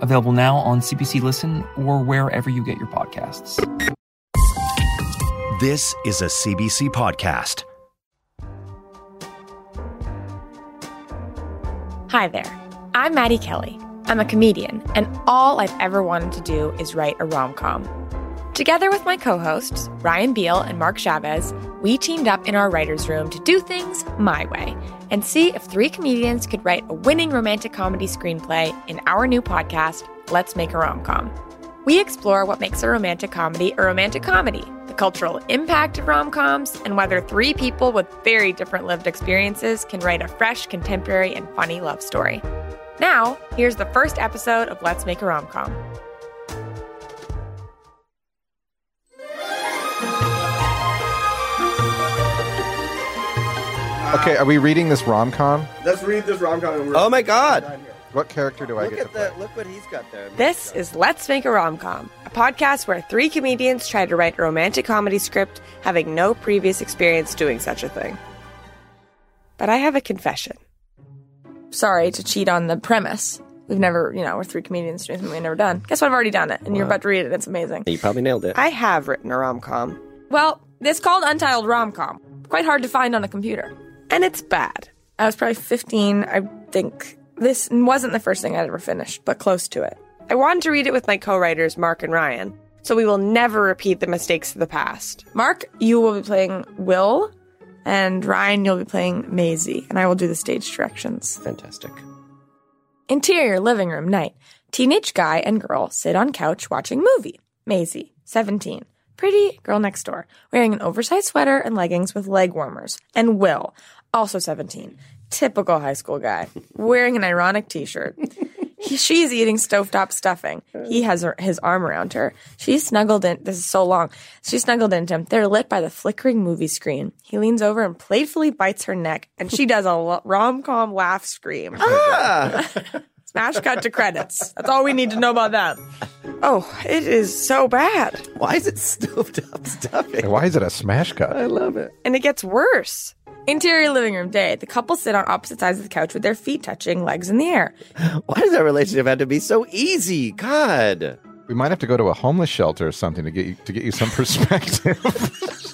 available now on CBC Listen or wherever you get your podcasts. This is a CBC podcast. Hi there. I'm Maddy Kelly. I'm a comedian, and all I've ever wanted to do is write a rom com. Together with my co hosts, Ryan Beil and Mark Chavez, we teamed up in our writer's room to do things my way and see if three comedians could write a winning romantic comedy screenplay in our new podcast, Let's Make a Rom Com. We explore what makes a romantic comedy a romantic comedy, the cultural impact of rom coms, and whether three people with very different lived experiences can write a fresh, contemporary, and funny love story. Now, here's the first episode of Let's Make a Rom Com. Okay, are we reading this rom com? Let's read this rom com. Oh my god! What character do I Look get to at play? the look what he's got there. This is Let's Make a Rom Com, a podcast where three comedians try to write a romantic comedy script having no previous experience doing such a thing. But I have a confession. Sorry to cheat on the premise. We've never, you know, we're three comedians doing something we've never done. Guess what? I've already done it, and you're about to read it. It's amazing. You probably nailed it. I have written a rom com. Well, it's called Untitled Rom Com. Quite hard to find on a computer. And it's bad. I was probably 15, I think. This wasn't the first thing I'd ever finished, but close to it. I wanted to read it with my co writers, Mark and Ryan, so we will never repeat the mistakes of the past. Mark, you will be playing Will, and Ryan, you'll be playing Maisie, and I will do the stage directions. Fantastic. Interior living room night. Teenage guy and girl sit on couch watching movie. Maisie, 17. Pretty girl next door, wearing an oversized sweater and leggings with leg warmers. And Will, also 17. Typical high school guy, wearing an ironic t-shirt. She's eating stovetop stuffing. He has her, his arm around her. She's snuggled in. This is so long. She's snuggled into him. They're lit by the flickering movie screen. He leans over and playfully bites her neck, and she does a rom com laugh scream. Ah! Smash cut to credits. That's all we need to know about that. Oh, it is so bad. Why is it stovetop stuffing? Why is it a smash cut? I love it. And it gets worse. Interior living room day. The couple sit on opposite sides of the couch with their feet touching, legs in the air. Why does that relationship have to be so easy? God. We might have to go to a homeless shelter or something to get you to get you some perspective.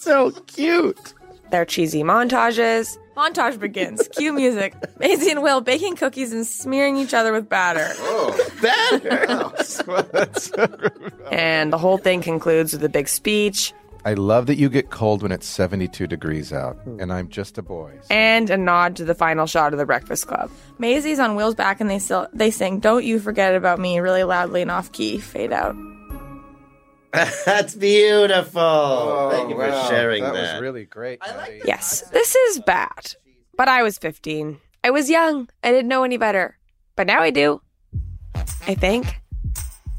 So cute. Their cheesy montages. Montage begins. Cue music. Maisie and Will baking cookies and smearing each other with batter. Oh, Better. And the whole thing concludes with a big speech I love that you get cold when it's 72 degrees out, hmm. and I'm just a boy. and a nod to the final shot of the Breakfast Club. Maisie's on Will's back and they still they sing "Don't You Forget About Me" really loudly and off key. Fade out. That's beautiful. Oh, Thank you for sharing that. that. was really great. Maddy. Yes, this is bad. But I was 15. I was young. I didn't know any better. But now I do. I think.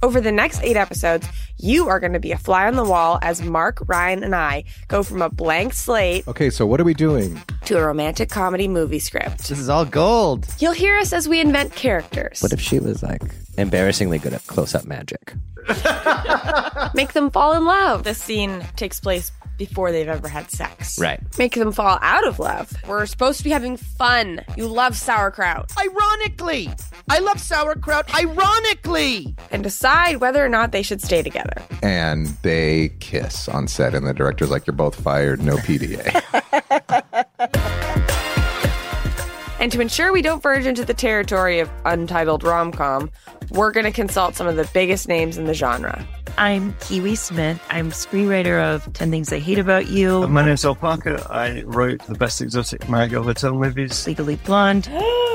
Over the next eight episodes, you are going to be a fly on the wall as Mark, Ryan, and I go from a blank slate Okay, so what are we doing? to a romantic comedy movie script. This is all gold. You'll hear us as we invent characters, What if she was like embarrassingly good at close up magic? make them fall in love. This scene takes place before they've ever had sex. Right. Make them fall out of love. We're supposed to be having fun. You love sauerkraut. Ironically, I love sauerkraut. Ironically, And decide whether or not they should stay together. And they kiss on set, and the director's like, "You're both fired. No PDA." And to ensure we don't verge into the territory of untitled rom com, we're going to consult some of the biggest names in the genre. I'm Kiwi Smith. I'm screenwriter of 10 Things I Hate About You, My name's Ol Parker. I wrote the best exotic Marigold Hotel movies. Legally Blonde.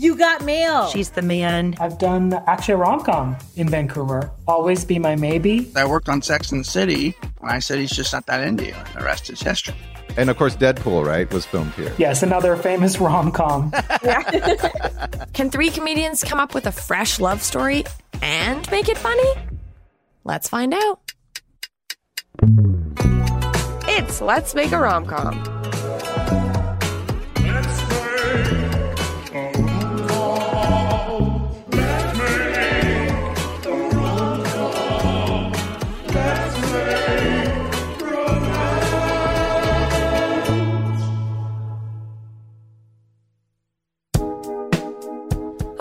You got mail. She's the man. I've done actually a rom com in Vancouver. Always Be My Maybe. I worked on Sex and the City, and I said he's just not that into you. And the rest is history. and of course, Deadpool, right, was filmed here. Yes, another famous rom com. Can three comedians come up with a fresh love story and make it funny? Let's find out. It's Let's Make a Rom Com.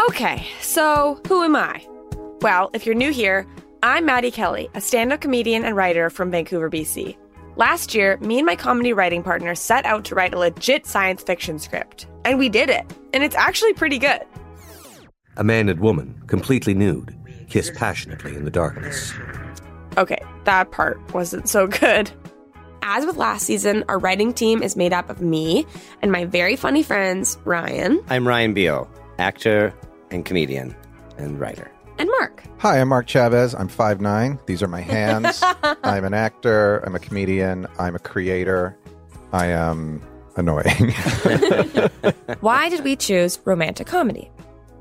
Okay, so who am I? Well, if you're new here, I'm Maddy Kelly, a stand up comedian and writer from Vancouver, BC. Last year, me and my comedy writing partner set out to write a legit science fiction script. And we did it. And it's actually pretty good. A man and woman, completely nude, kiss passionately in the darkness. Okay, that part wasn't so good. As with last season, our writing team is made up of me and my very funny friends, Ryan I'm Ryan Beil, actor and comedian and writer. And Mark. Hi, I'm Mark Chavez. I'm 5'9. These are my hands. I'm an actor. I'm a comedian. I'm a creator. I am annoying. Why did we choose romantic comedy?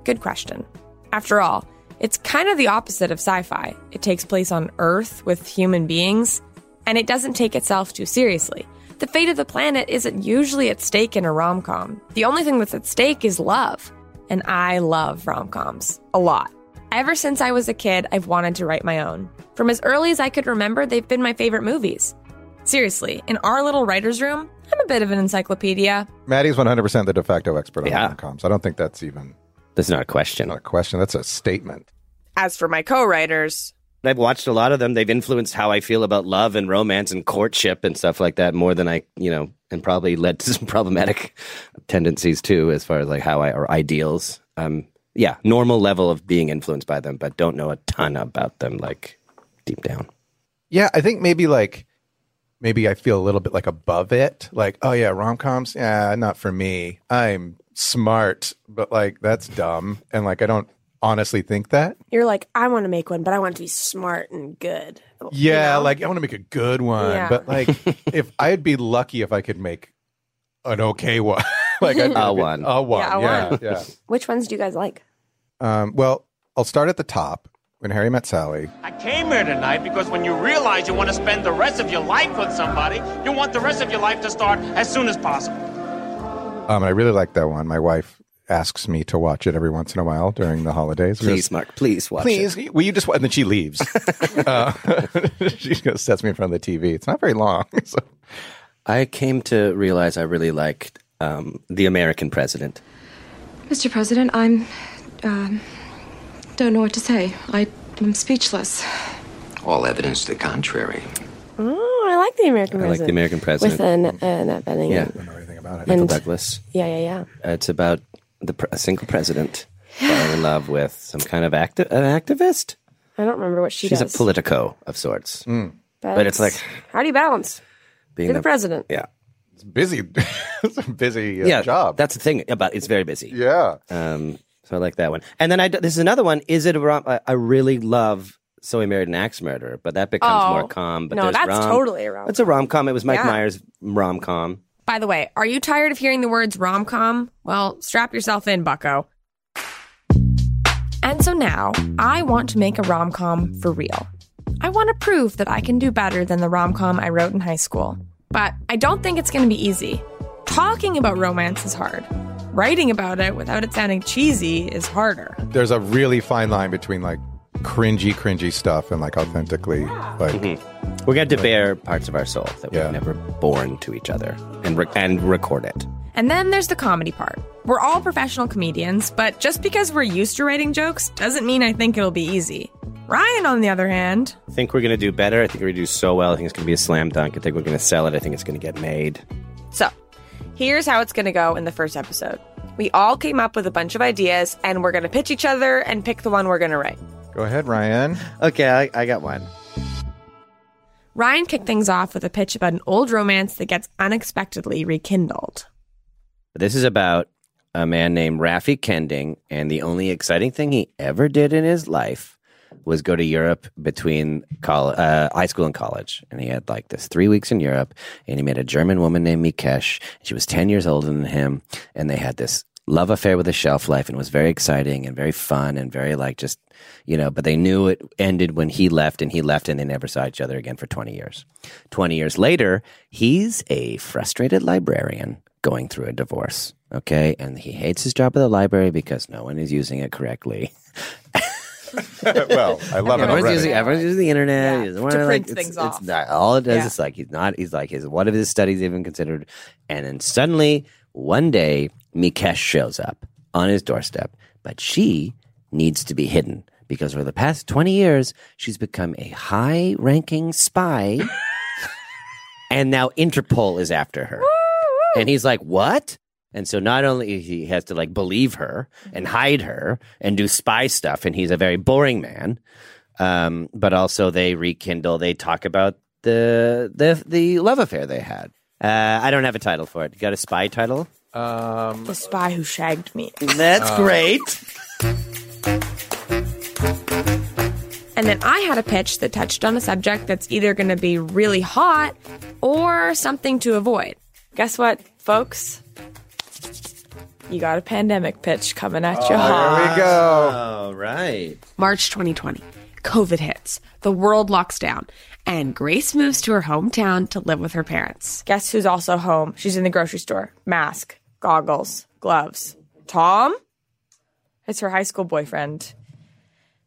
Good question. After all, it's kind of the opposite of sci fi. It takes place on Earth with human beings, and it doesn't take itself too seriously. The fate of the planet isn't usually at stake in a rom com. The only thing that's at stake is love. And I love rom coms a lot. Ever since I was a kid, I've wanted to write my own. From as early as I could remember, they've been my favorite movies. Seriously, in our little writer's room, I'm a bit of an encyclopedia. Maddy's 100% the de facto expert on Yeah. rom-coms. I don't think that's even That's not a question. not a question. That's a statement. As for my co writers, I've watched a lot of them. They've influenced how I feel about love and romance and courtship and stuff like that more than I, you know, and probably led to some problematic tendencies too, as far as like how I or ideals. Um, yeah, normal level of being influenced by them, but don't know a ton about them, like deep down. Yeah, I think maybe like maybe I feel a little bit like above it. Like, oh yeah, rom coms, yeah, not for me. I'm smart, but like that's dumb. And like I don't honestly think that. you're like, I want to make one, but I want it to be smart and good. Yeah, like I want to make a good one. Yeah. But like if I'd be lucky if I could make an okay one. like I'd A one. A one. Yeah, a Yeah, one. yeah. Which ones do you guys like? Um, well, I'll start at the top. When Harry met Sally, I came here tonight because when you realize you want to spend the rest of your life with somebody, you want the rest of your life to start as soon as possible. um, I really like that one. My wife asks me to watch it every once in a while during the holidays. We Please, just- Mark, please watch please, it. will you just? And then she leaves. uh, she just sets me in front of the TV. It's not very long. So. I came to realize I really liked um, the American president. Mr. President, I'm. Um, don't know what to say. I, I'm speechless. All evidence to the contrary. Oh, I like the American president. I like the American president. With an, Annette Bening. Yeah. and- Michael And- Douglas. yeah, yeah, yeah. Uh, It's about the pre- a single president falling in love with some kind of acti- an activist. I don't remember what she She's does. a politico of sorts. Mm. But it's like how do you balance? being You're the a- president. Yeah. It's busy. it's a busy uh, yeah, job. That's the thing about it's very busy. Yeah. Um, so I like that one. And then I this is another one. Is it a rom? I, I really love So He Married an Axe Murderer, but that becomes Oh, more calm. But no, that's rom- totally a rom. It's a rom com. It was Mike Yeah. Myers rom com. By the way, are you tired of hearing the words rom com? Well, strap yourself in, bucko. And so now, I want to make a rom com for real. I want to prove that I can do better than the rom com I wrote in high school. But I don't think it's going to be easy. Talking about romance is hard. Writing about it without it sounding cheesy is harder. There's a really fine line between like cringy, cringy stuff and like authentically like. Mm-hmm. We're going to bare parts of our soul that we've never born to each other and re- and record it. And then there's the comedy part. We're all professional comedians, but just because we're used to writing jokes doesn't mean I think it'll be easy. Ryan, on the other hand, I think we're going to do better. I think we're going to do so well. I think it's going to be a slam dunk. I think we're going to sell it. I think it's going to get made. So, here's how it's going to go in the first episode. We all came up with a bunch of ideas, and we're going to pitch each other and pick the one we're going to write. Go ahead, Ryan. Okay, I, I got one. Ryan kicked things off with a pitch about an old romance that gets unexpectedly rekindled. This is about a man named Rafi Kending, and the only exciting thing he ever did in his life was go to Europe between col- uh, high school and college. And he had like this three weeks in Europe, and he met a German woman named Mikesh. She was 10 years older than him, and they had this love affair with a shelf life and it was very exciting and very fun and very like just you know. But they knew it ended when he left, and he left, and they never saw each other again for twenty years. Twenty years later, he's a frustrated librarian going through a divorce. Okay, and he hates his job at the library because no one is using it correctly. well, I love it everyone's using, everyone's using the internet. Yeah, He to print like, things it's, off. It's not, all it does Yeah. is like he's not. He's like his what of his studies even considered? And then suddenly one day Mikesh shows up on his doorstep, but she needs to be hidden because for the past twenty years she's become a high-ranking spy, and now Interpol is after her. And he's like, "What?" And so not only he has to like believe her and hide her and do spy stuff, and he's a very boring man, um, but also they rekindle. They talk about the the the love affair they had. Uh, I don't have a title for it. You got a spy title? Um, The spy who shagged me. That's Uh, great. And then I had a pitch that touched on a subject that's either going to be really hot or something to avoid. Guess what, folks? You got a pandemic pitch coming at oh, you hot. There we ah. go. All right. March 2020. COVID hits. The world locks down. And Grace moves to her hometown to live with her parents. Guess who's also home? She's in the grocery store. Mask, goggles, gloves. Tom? It's her high school boyfriend.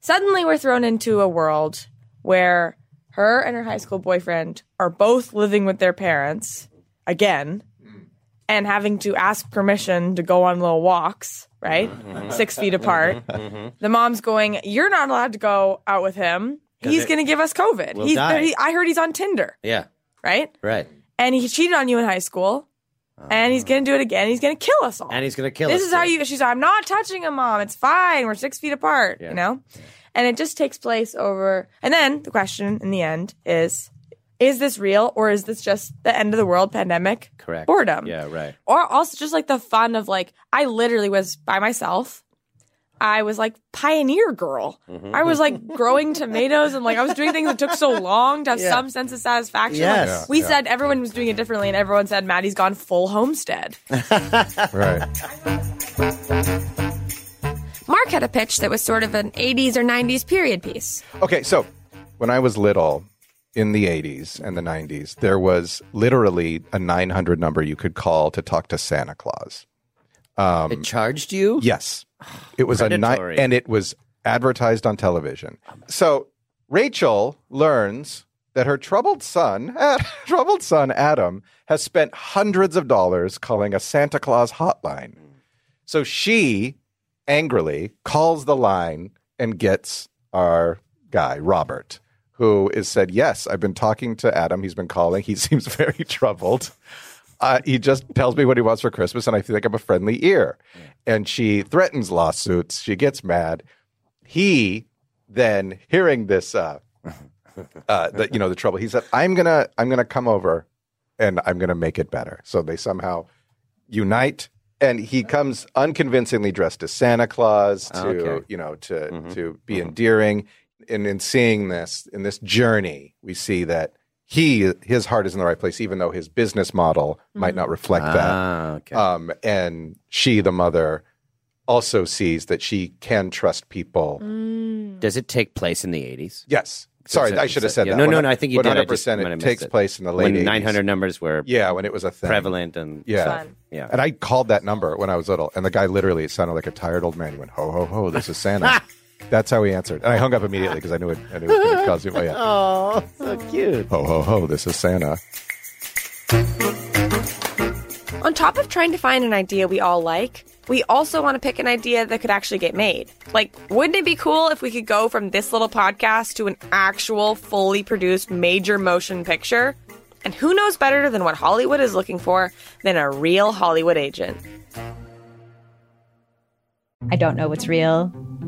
Suddenly, we're thrown into a world where her and her high school boyfriend are both living with their parents again and having to ask permission to go on little walks, right? Mm-hmm. Mm-hmm. Six feet apart. Mm-hmm. The mom's going, You're not allowed to go out with him. He's going to give us COVID. We'll he's, die." he- I heard he's on Tinder, Yeah. right? Right. And he cheated on you in high school. And he's oh. going to do it again. He's going to kill us all. And he's gonna kill This us This is how you, she's, I'm not touching him, mom. It's fine. We're six feet apart, Yeah. you know? And it just takes place over. And then the question in the end is, is this real or is this just the end of the world pandemic? Correct. Boredom. Yeah. Right. Or also just like the fun of like, I literally was by myself. I was like pioneer girl. Mm-hmm. I was like growing tomatoes and like I was doing things that took so long to have Yeah. some sense of satisfaction. Yes. Like, Yeah, we yeah. said everyone was doing it differently and everyone said Maddy's gone full homestead. Right. Mark had a pitch that was sort of an 80s or 90s period piece. Okay, so when I was little in the 80s and the 90s, there was literally a 900 number you could call to talk to Santa Claus. Um, It charged you. Yes. It was a night, and it was advertised on television. So Rachel learns that her troubled son, troubled son Adam, has spent hundreds of dollars calling a Santa Claus hotline. So she angrily calls the line and gets our guy Robert, who is said, "Yes, I've been talking to Adam. He's been calling. He seems very troubled." uh, he just tells me what he wants for Christmas, and I feel like I'm a friendly ear. And she threatens lawsuits. She gets mad. He then, hearing this, uh, uh, the, you know, the trouble, he said, "I'm gonna, I'm gonna come over, and I'm gonna make it better." So they somehow unite, and he comes unconvincingly dressed as Santa Claus to, Okay. you know, to to be endearing. And in seeing this, in this journey, we see that he his heart is in the right place, even though his business model might not reflect Ah, that. okay. Um, and she, the mother, also sees that she can trust people. Does it take place in the eighties? Yes. Sorry, I should have said yeah, that. No, no, no. I think you 100% just might have it missed takes place in the late when nine hundred numbers were Yeah, when it was a thing. prevalent and Yeah. stuff. yeah. And I called that number when I was little, and the guy literally it sounded like a tired old man. He went, "Ho ho ho! This is Santa." That's how he answered, and I hung up immediately because I knew it. I knew it was going to cause me. Oh, yeah. Oh, so cute. Ho ho ho! This is Santa. On top of trying to find an idea we all like, we also want to pick an idea that could actually get made. Like, wouldn't it be cool if we could go from this little podcast to an actual, fully produced major motion picture? And who knows better than what Hollywood is looking for than a real Hollywood agent? I don't know what's real.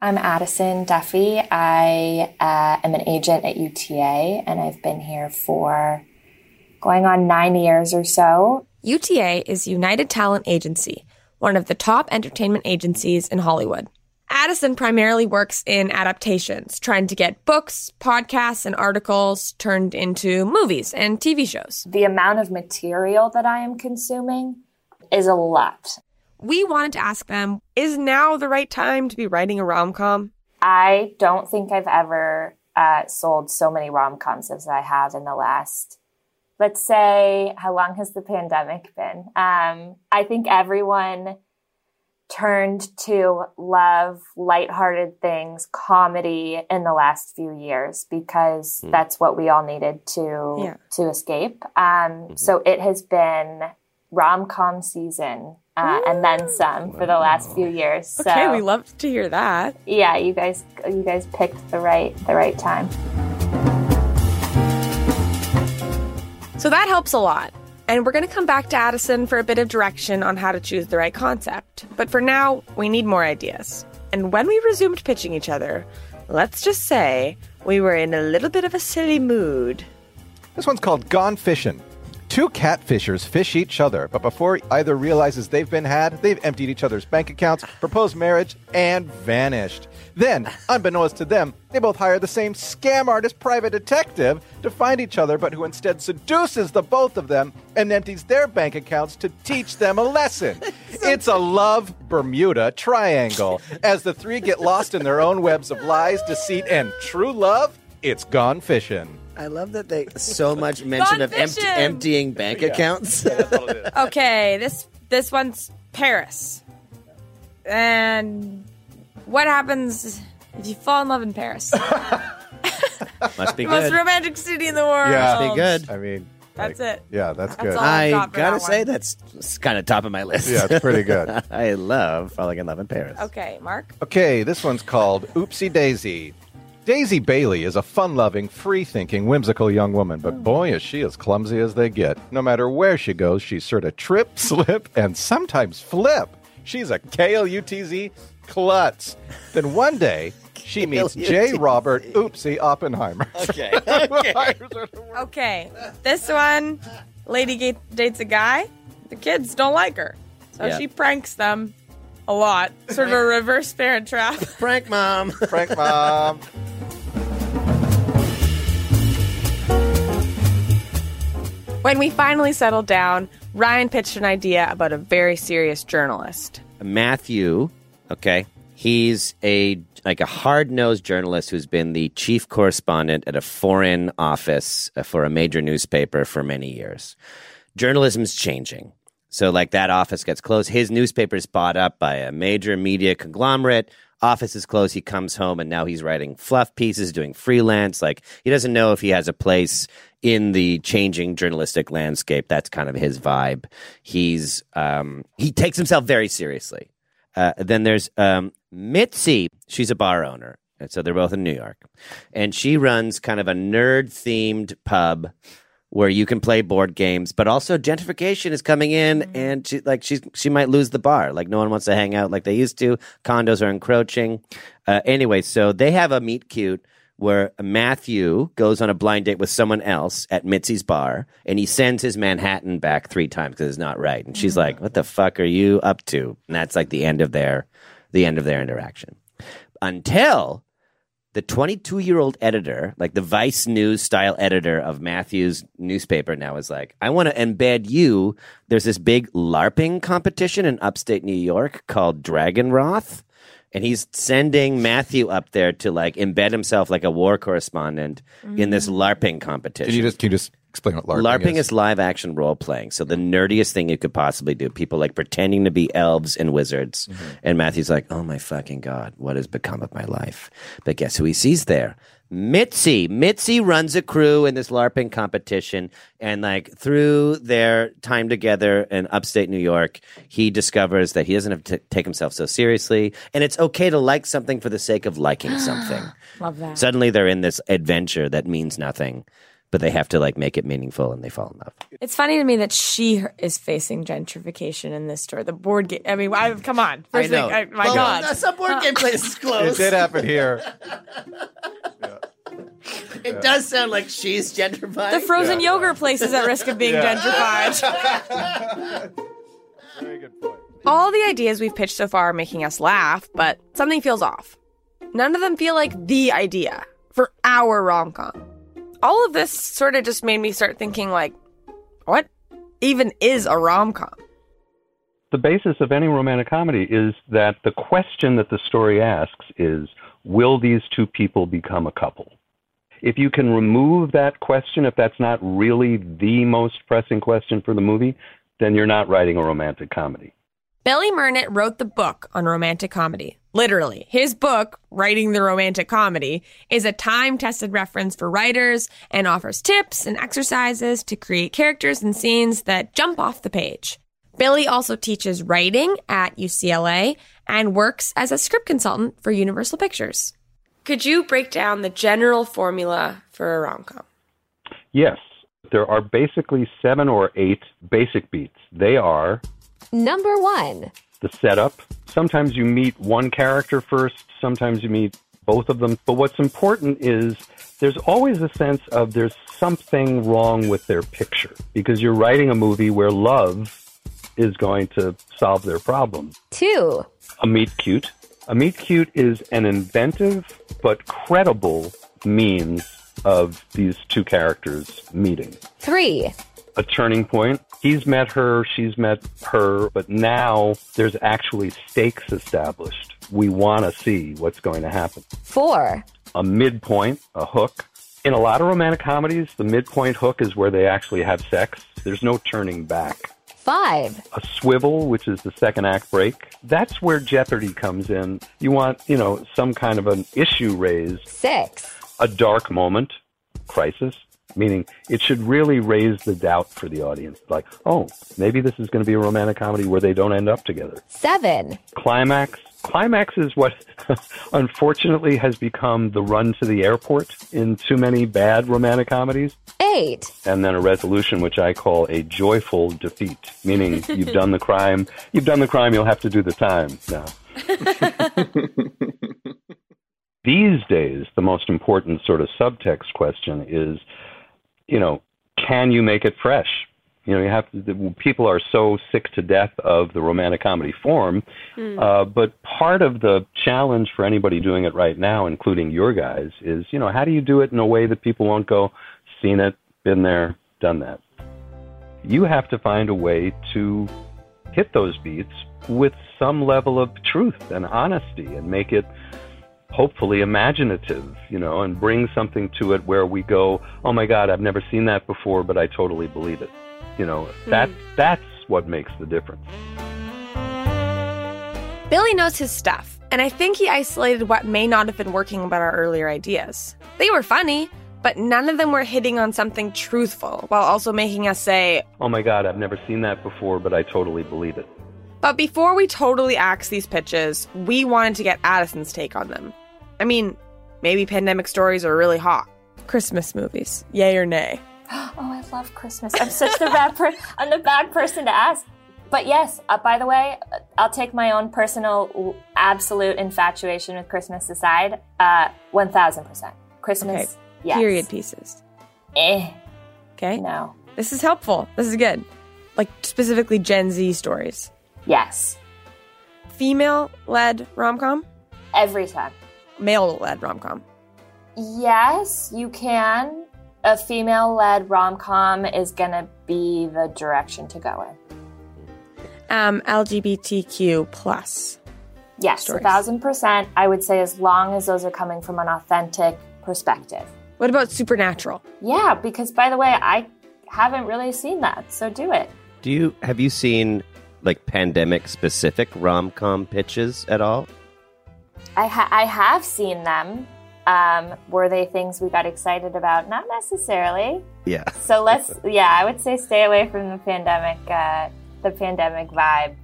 I'm Addison Duffy. I uh, am an agent at UTA, and I've been here for going on nine years or so. UTA is United Talent Agency, one of the top entertainment agencies in Hollywood. Addison primarily works in adaptations, trying to get books, podcasts, and articles turned into movies and TV shows. The amount of material that I am consuming is a lot. We wanted to ask them is now the right time to be writing a rom com? I don't think I've ever uh, sold so many rom coms as I have in the last, let's say, how long has the pandemic been? Um, I think everyone turned to love lighthearted things, comedy in the last few years because Hmm. that's what we all needed to Yeah. to escape. Um, So it has been rom com season uh, and then some for the last few years. Okay, we love to hear that. yeah, you guys you guys picked the right the right time. So that helps a lot. And we're going to come back to Addison for a bit of direction on how to choose the right concept. But for now, we need more ideas. And when we resumed pitching each other, let's just say we were in a little bit of a silly mood. This one's called Gone Fishing. Two catfishers fish each other, but before either realizes they've been had, they've emptied each other's bank accounts, proposed marriage, and vanished. Then, unbeknownst to them, they both hire the same scam artist private detective to find each other, but who instead seduces the both of them and empties their bank accounts to teach them a lesson. it's a love Bermuda triangle. As the three get lost in their own webs of lies, deceit, and true love, it's gone fishing. I love that they so much mention of empty, fishing! emptying bank accounts. Okay, this this one's Paris. And what happens if you fall in love in Paris? Must be the most good. romantic city in the world. Yeah. Must be good. I mean, That's it. yeah, that's That's good. all I've I got for gotta that say one. that's kind of top of my list. Yeah, it's pretty good. I love falling in love in Paris. Okay, Mark. Okay, this one's called Oopsie Daisy. Daisy Bailey is a fun loving, free thinking, whimsical young woman, but boy, is she as clumsy as they get. No matter where she goes, she's sort of trip, slip, and sometimes flip. She's a KLUTZ klutz. Then one day, she meets J. Robert Oopsie Oppenheimer. Okay. okay. Okay, this one, lady ga- dates a guy. The kids don't like her, so Yeah. she pranks them a lot. Sort of a reverse parent trap. Prank mom. Prank mom. When we finally settled down, Ryan pitched an idea about a very serious journalist. Matthew, okay, he's a like a hard-nosed journalist who's been the chief correspondent at a foreign office uh, for a major newspaper for many years. Journalism's changing. So like that office gets closed, his newspaper is bought up by a major media conglomerate. Office is closed, he comes home and now he's writing fluff pieces, doing freelance. Like he doesn't know if he has a place in the changing journalistic landscape. That's kind of his vibe. He's um, he takes himself very seriously. Uh, then there's um, Mitzi. She's a bar owner. And so they're both in New York. And she runs kind of a nerd themed pub where you can play board games, but also gentrification is coming in and she like she's she might lose the bar. Like no one wants to hang out like they used to. Condos are encroaching. Uh, anyway, so they have a meet cute where Matthew goes on a blind date with someone else at Mitzi's bar and he sends his Manhattan back three times because it's not right. And she's like, What the fuck are you up to? And that's like the end of their the end of their interaction. Until the 22 year old editor, like the Vice News style editor of Matthew's newspaper now is like, I want to embed you. There's this big LARPing competition in upstate New York called Dragon Roth. And he's sending Matthew up there to like embed himself like a war correspondent in this mm. LARPing competition. Can you just can you just explain what LARPing, LARPing is live action role playing. So the nerdiest thing you could possibly do. People like pretending to be elves and wizards. Mm-hmm. And Matthew's like, oh my fucking God, what has become of my life? But guess who he sees there? Mitzi. Mitzi runs a crew in this LARPing competition. And like through their time together in upstate New York, he discovers that he doesn't have to take himself so seriously. And it's okay to like something for the sake of liking something. Love that. Suddenly they're in this adventure that means nothing. But they have to like make it meaningful and they fall in love. It's funny to me that she is facing gentrification in this story. The board game. I mean, I, come on. First know. Thing, I, my Well, God. that's some board game places close. It did happen here. It does sound like she's gentrified. The frozen yogurt place is at risk of being Yeah. gentrified. All the ideas we've pitched so far are making us laugh, but something feels off. None of them feel like the idea for our rom com. All of this sort of just made me start thinking, like, what even is a rom com? the basis of any romantic comedy is that the question that the story asks is will these two people become a couple if you can remove that question if that's not really the most pressing question for the movie then you're not writing a romantic comedy Billy Mernit wrote the book on romantic comedy. Literally, his book, Writing the Romantic Comedy, is a time tested reference for writers and offers tips and exercises to create characters and scenes that jump off the page. Billy also teaches writing at UCLA and works as a script consultant for Universal Pictures. Could you break down the general formula for a rom com? yes there are basically seven or eight basic beats they are Number one. the setup. Sometimes you meet one character first, sometimes you meet both of them. But what's important is there's always a sense of there's something wrong with their picture because you're writing a movie where love is going to solve their problem. Two. A meet cute. A meet cute is an inventive but credible means of these two characters meeting Three. A turning point. He's met her, she's met her, but now there's actually stakes established. We want to see what's going to happen. Four. A midpoint, a hook. In a lot of romantic comedies, the midpoint hook is where they actually have sex. There's no turning back. Five. A swivel, which is the second act break. That's where jeopardy comes in. You want, you know, some kind of an issue raised. Six. A dark moment, crisis, meaning it should really raise the doubt for the audience. Like, oh, maybe this is going to be a romantic comedy where they don't end up together. Seven. Climax. Climax is what unfortunately has become the run to the airport in too many bad romantic comedies. Eight. And then a resolution, which I call a joyful defeat, meaning you've done the crime, you've done the crime, you'll have to do the time now. These days, the most important sort of subtext question is, you know, can you make it fresh? You know, you have to, the, people are so sick to death of the romantic comedy form. Hmm. Uh, but part of the challenge for anybody doing it right now, including your guys, is, you know, how do you do it in a way that people won't go, seen it, been there, done that? You have to find a way to hit those beats with some level of truth and honesty and make it hopefully imaginative, you know, and bring something to it where we go, oh my God, I've never seen that before, but I totally believe it. You know, hmm. that that's what makes the difference. Billy knows his stuff, and I think he isolated what may not have been working about our earlier ideas. They were funny, but none of them were hitting on something truthful while also making us say, Oh my God, I've never seen that before, but I totally believe it. But before we totally axe these pitches, we wanted to get Addison's take on them. I mean, maybe pandemic stories are really hot. Christmas movies, yay or nay? Oh, I love Christmas. I'm such the bad per- I'm the bad person to ask. But yes, uh, by the way, uh, I'll take my own personal absolute infatuation with Christmas aside. Uh, one thousand percent. Christmas. Okay, Yes. period pieces. Eh. Okay. No. This is helpful. This is good. Like specifically Gen Z stories. Yes. Female led rom com? Every time. Male led rom com. Yes, you can. A female led rom com is gonna be the direction to go in. Um, LGBTQ plus. Yes, Stories. a thousand percent. I would say as long as those are coming from an authentic perspective. What about supernatural? Yeah, because by the way, I haven't really seen that, so do it. Do you have you seen like pandemic specific rom com pitches at all? I ha- I have seen them. Um, were they things we got excited about? Not necessarily. Yeah. So let's, yeah, I would say stay away from the pandemic, uh, the pandemic vibe.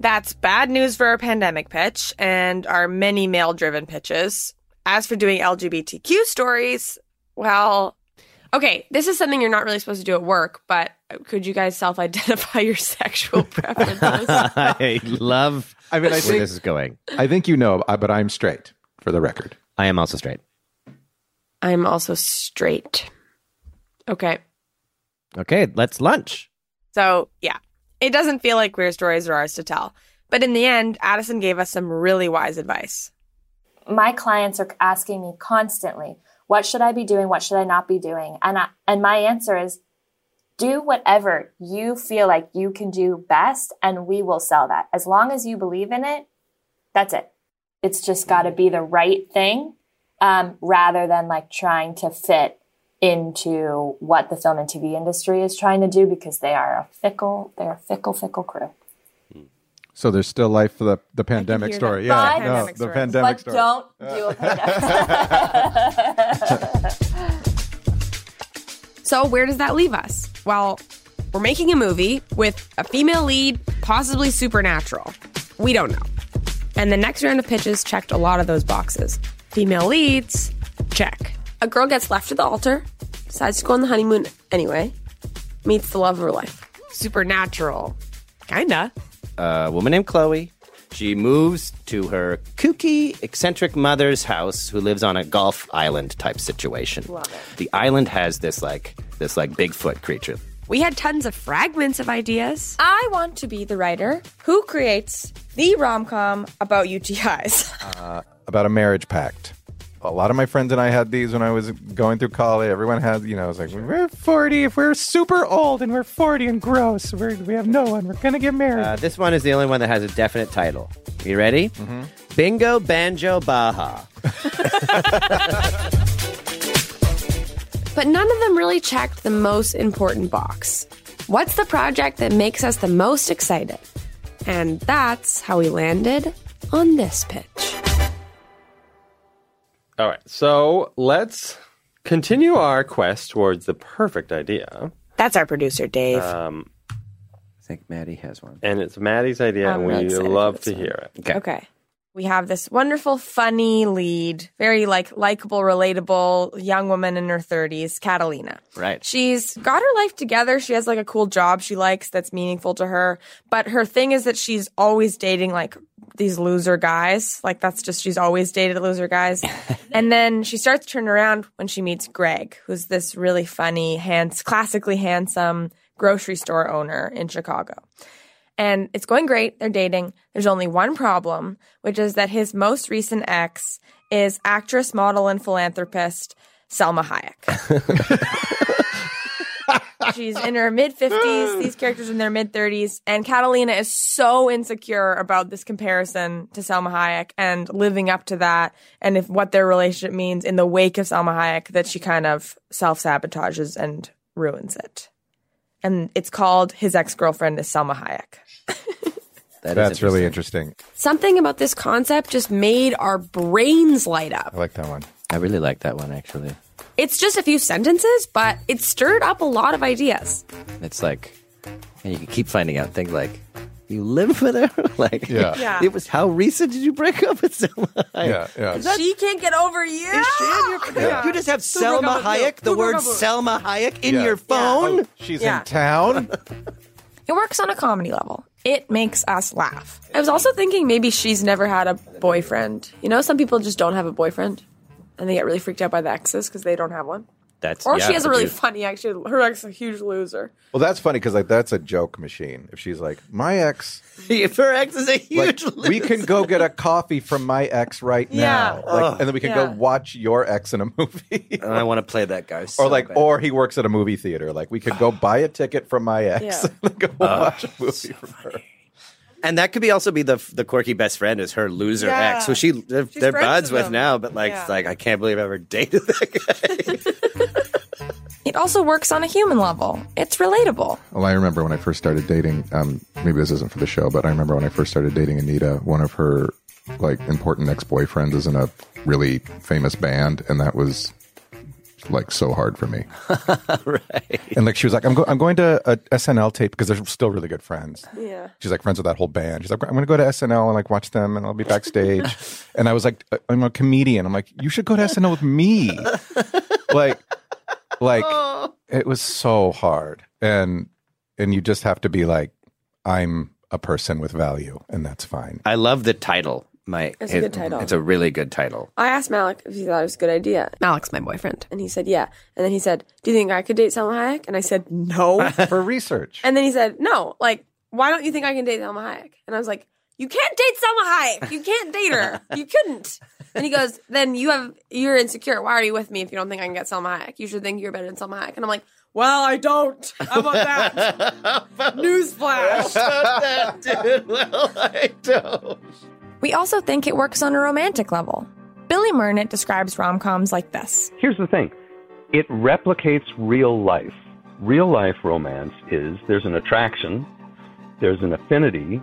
That's bad news for our pandemic pitch and our many male driven pitches. As for doing LGBTQ stories, well, Okay, this is something you're not really supposed to do at work, but could you guys self identify your sexual preferences? I love. I mean, I where think this is going. I think you know, uh, but I'm straight for the record. I am also straight. I'm also straight. Okay. Okay, let's lunch. So, yeah, it doesn't feel like queer stories are ours to tell. But in the end, Addison gave us some really wise advice. My clients are asking me constantly, what should I be doing? What should I not be doing? And I, and my answer is do whatever you feel like you can do best and we will sell that. As long as you believe in it, that's it. It's just got to be the right thing um, rather than like trying to fit into what the film and TV industry is trying to do because they are a fickle, they're a fickle, fickle crew. So there's still life for the the pandemic story. that. Yeah, But- no, the pandemic but story. don't do a pandemic. So, where does that leave us? Well, we're making a movie with a female lead, possibly supernatural. We don't know. And the next round of pitches checked a lot of those boxes. Female leads, check. A girl gets left at the altar, decides to go on the honeymoon anyway, meets the love of her life. Supernatural. Kinda. A woman named Chloe. She moves to her kooky, eccentric mother's house, who lives on a Gulf island type situation. Love it. The island has this like this like Bigfoot creature. We had tons of fragments of ideas. I want to be the writer who creates the rom com about UTIs. Uh, about a marriage pact. A lot of my friends and I had these when I was going through college. Everyone had, you know, it was like, we're 40. If we're super old and we're 40 and gross, we're, we have no one. We're going to get married. Uh, this one is the only one that has a definite title. You ready? Bingo Banjo Baja. But none of them really checked the most important box. What's the project that makes us the most excited? And that's how we landed on this pitch. All right, so let's continue our quest towards the perfect idea. That's our producer, Dave. Um, I think Maddy has one. and it's Maddy's idea, I'm and really we excited for love this to one. hear it. Okay. We have this wonderful, funny lead, very like likable, relatable young woman in her 30s, Catalina. Right. She's got her life together. She has like a cool job she likes that's meaningful to her. But her thing is that she's always dating like these loser guys. Like that's just, she's always dated loser guys. and then she starts turning around when she meets Greg, who's this really funny, hands, classically handsome grocery store owner in Chicago. And it's going great. They're dating. There's only one problem, which is that his most recent ex is actress, model, and philanthropist Salma Hayek. She's in her mid 50s. These characters in their mid 30s. And Catalina is so insecure about this comparison to Salma Hayek and living up to that and if what their relationship means in the wake of Salma Hayek that she kind of self sabotages and ruins it. And it's called His Ex Girlfriend is Salma Hayek. That is That's really interesting. Something about this concept just made our brains light up. I like that one. I really like that one actually. It's just a few sentences, but it stirred up a lot of ideas. It's like, and you can keep finding out things like, you live with her? like, Yeah. Yeah. it was how recent did you break up with Salma Hayek? Yeah, yeah. she can't get over you. Yeah. You just have Salma Hayek, the word Salma Hayek in Yeah. your phone? Oh, she's Yeah. in town. It works on a comedy level. It makes us laugh. I was also thinking maybe she's never had a boyfriend. You know, some people just don't have a boyfriend and they get really freaked out by the exes because they don't have one. That's Or yeah, she has a really you- funny, actually, her ex is a huge loser. Well, that's funny because like that's a joke machine. If she's like, my ex, if her ex is a like, huge we can go get a coffee from my ex right Yeah. now, like, and then we can Yeah. go watch your ex in a movie. And I want to play that guy. or like, bad. or he works at a movie theater. Like, we could go buy a ticket from my ex Yeah. and go watch a movie from her. And that could be also be the the quirky best friend is her loser Yeah. ex, who she they're, they're buds with with now. But like, Yeah. it's like I can't believe I ever dated that guy. It also works on a human level. It's relatable. Well, I remember when I first started dating. Um, maybe this isn't for the show, but I remember when I first started dating Anita. One of her like important ex boyfriends is in a really famous band, and that was like so hard for me. right. And like she was like, I'm, go- I'm going to a SNL tape because they're still really good friends. Yeah. She's like friends with that whole band. She's like, I'm going to go to SNL and like watch them and I'll be backstage. and I was like, uh, I'm a comedian. I'm like, you should go to SNL with me. like, Like oh. it was so hard, and and you just have to be like, I'm a person with value, and that's fine. I love the title. My It's a good title. It's a really good title. I asked Malik if he thought it was a good idea. Malik's my boyfriend. And he said, yeah. And then he said, do you think I could date Salma Hayek? And I said, no. For research. and then he said, no. Like, why don't you think I can date Salma Hayek? And I was like, you can't date Salma Hayek. You can't date her. You couldn't. And he goes, then you have, you're insecure. Why are you with me if you don't think I can get Salma Hayek? You should think you're better than Salma Hayek. And I'm like, well, I don't. How about that? Newsflash. That, dude. Well, I don't. We also think it works on a romantic level. Billy Mernit describes rom coms like this. Here's the thing it replicates real life. Real life romance is there's an attraction, there's an affinity,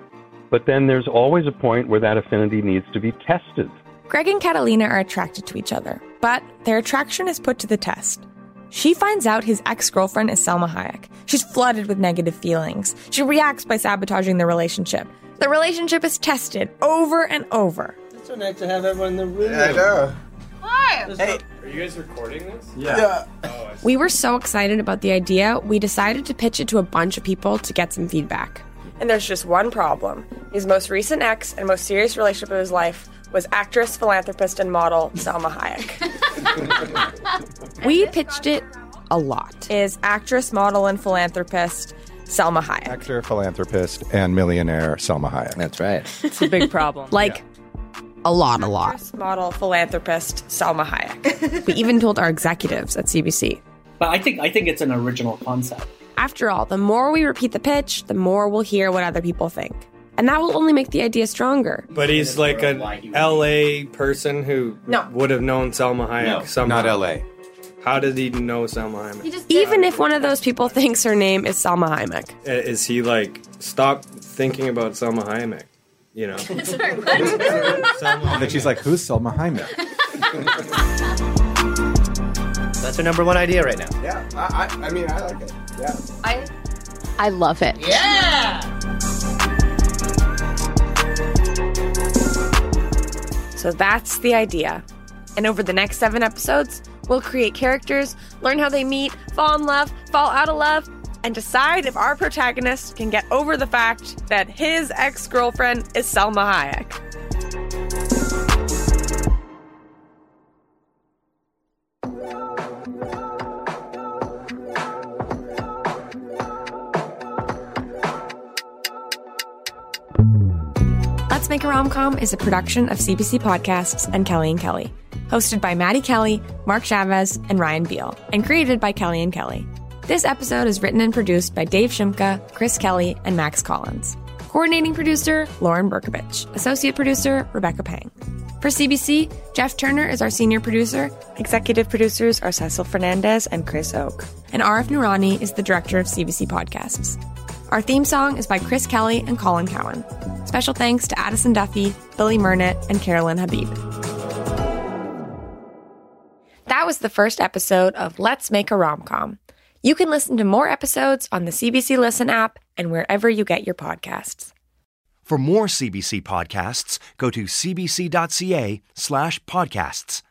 but then there's always a point where that affinity needs to be tested. Greg and Catalina are attracted to each other, but their attraction is put to the test. She finds out his ex girlfriend is Salma Hayek. She's flooded with negative feelings. She reacts by sabotaging the relationship. The relationship is tested over and over. It's so nice to have everyone in the room. I know. Hi. Hey. Are you guys recording this? Yeah. Oh, we were so excited about the idea, we decided to pitch it to a bunch of people to get some feedback. And there's just one problem. His most recent ex and most serious relationship of his life was actress, philanthropist, and model Salma Hayek. we pitched it a lot. Is actress, model, and philanthropist Salma Hayek. Actor, philanthropist, and millionaire Salma Hayek. That's right. It's a big problem. Like, a lot, a lot. Actress, model, philanthropist Salma Hayek. we even told our executives at CBC. But I think I think it's an original concept. After all, the more we repeat the pitch, the more we'll hear what other people think. And that will only make the idea stronger. But he's like an LA person who No. would have known Salma Hayek No, somehow. not LA. How did he know Salma Hayek? Even if one of those people thinks her name is Selma Hayek. Uh, is he like, stop thinking about Salma Hayek? You know? And then she's like, "Who's Salma Hayek?" That's her number one idea right now. Yeah, I, I, I mean, I like it. Yeah. I I love it. Yeah. So that's the idea. And over the next seven episodes, we'll create characters, learn how they meet, fall in love, fall out of love, and decide if our protagonist can get over the fact that his ex girlfriend is Salma Hayek. Let's Make a Rom-Com is a production of CBC Podcasts and Kelly and Kelly. Hosted by Maddy Kelly, Mark Chavez, and Ryan Beil, and created by Kelly and Kelly. This episode is written and produced by Dave Shumka, Chris Kelly, and Max Collins. Coordinating producer, Lauren Berkovich. Associate producer, Rebecca Pang. For CBC, Jeff Turner is our senior producer. Executive producers are Cecil Fernandez and Chris Oke. And Arif Noorani is the director of CBC Podcasts. Our theme song is by Chris Kelly and Colin Cowan. Special thanks to Addison Duffy, Billy Mernit, and Carolyn Habib. That was the first episode of Let's Make a Rom-Com. You can listen to more episodes on the CBC Listen app and wherever you get your podcasts. For more CBC podcasts, go to cbc.ca slash podcasts.